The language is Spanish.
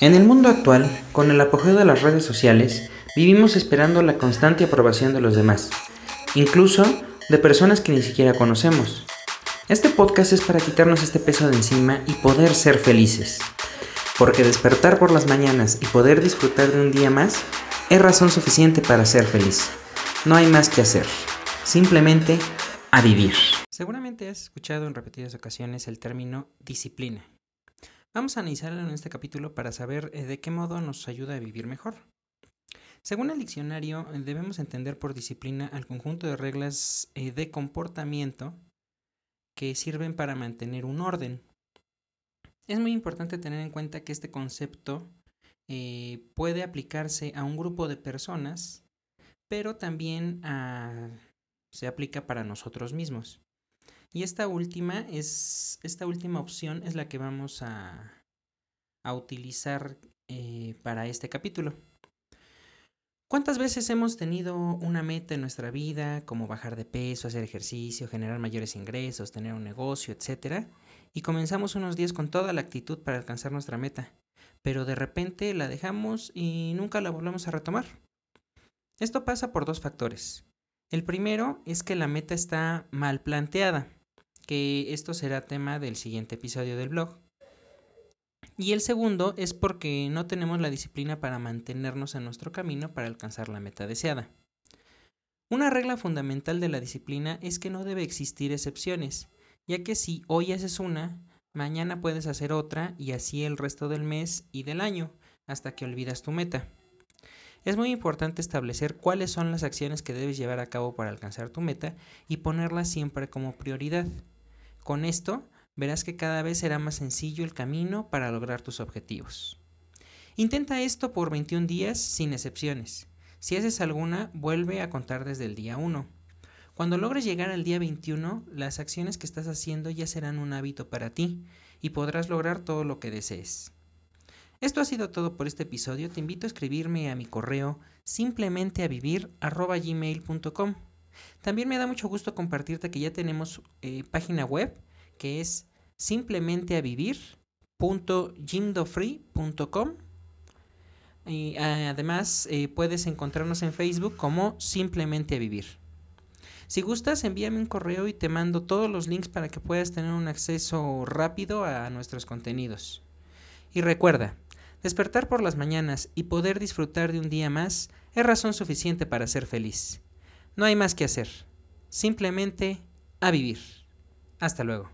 En el mundo actual, con el apogeo de las redes sociales, vivimos esperando la constante aprobación de los demás, incluso de personas que ni siquiera conocemos. Este podcast es para quitarnos este peso de encima y poder ser felices. Porque despertar por las mañanas y poder disfrutar de un día más es razón suficiente para ser feliz. No hay más que hacer. Simplemente a vivir. Seguramente has escuchado en repetidas ocasiones el término disciplina. Vamos a analizarlo en este capítulo para saber eh, de qué modo nos ayuda a vivir mejor. Según el diccionario, eh, debemos entender por disciplina al conjunto de reglas eh, de comportamiento que sirven para mantener un orden. Es muy importante tener en cuenta que este concepto puede aplicarse a un grupo de personas, pero también se aplica para nosotros mismos. Y esta última es. Esta última opción es la que vamos a, a utilizar eh, para este capítulo. ¿Cuántas veces hemos tenido una meta en nuestra vida, como bajar de peso, hacer ejercicio, generar mayores ingresos, tener un negocio, etcétera? Y comenzamos unos días con toda la actitud para alcanzar nuestra meta, pero de repente la dejamos y nunca la volvemos a retomar. Esto pasa por dos factores. El primero es que la meta está mal planteada que esto será tema del siguiente episodio del blog. Y el segundo es porque no tenemos la disciplina para mantenernos en nuestro camino para alcanzar la meta deseada. Una regla fundamental de la disciplina es que no debe existir excepciones, ya que si hoy haces una, mañana puedes hacer otra y así el resto del mes y del año, hasta que olvidas tu meta. Es muy importante establecer cuáles son las acciones que debes llevar a cabo para alcanzar tu meta y ponerlas siempre como prioridad. Con esto, verás que cada vez será más sencillo el camino para lograr tus objetivos. Intenta esto por 21 días sin excepciones. Si haces alguna, vuelve a contar desde el día 1. Cuando logres llegar al día 21, las acciones que estás haciendo ya serán un hábito para ti y podrás lograr todo lo que desees. Esto ha sido todo por este episodio. Te invito a escribirme a mi correo simplemente a vivir también me da mucho gusto compartirte que ya tenemos eh, página web que es simplementeavivir.jimdofree.com y además eh, puedes encontrarnos en Facebook como Simplemente a Vivir. Si gustas, envíame un correo y te mando todos los links para que puedas tener un acceso rápido a nuestros contenidos. Y recuerda, despertar por las mañanas y poder disfrutar de un día más es razón suficiente para ser feliz. No hay más que hacer. Simplemente a vivir. Hasta luego.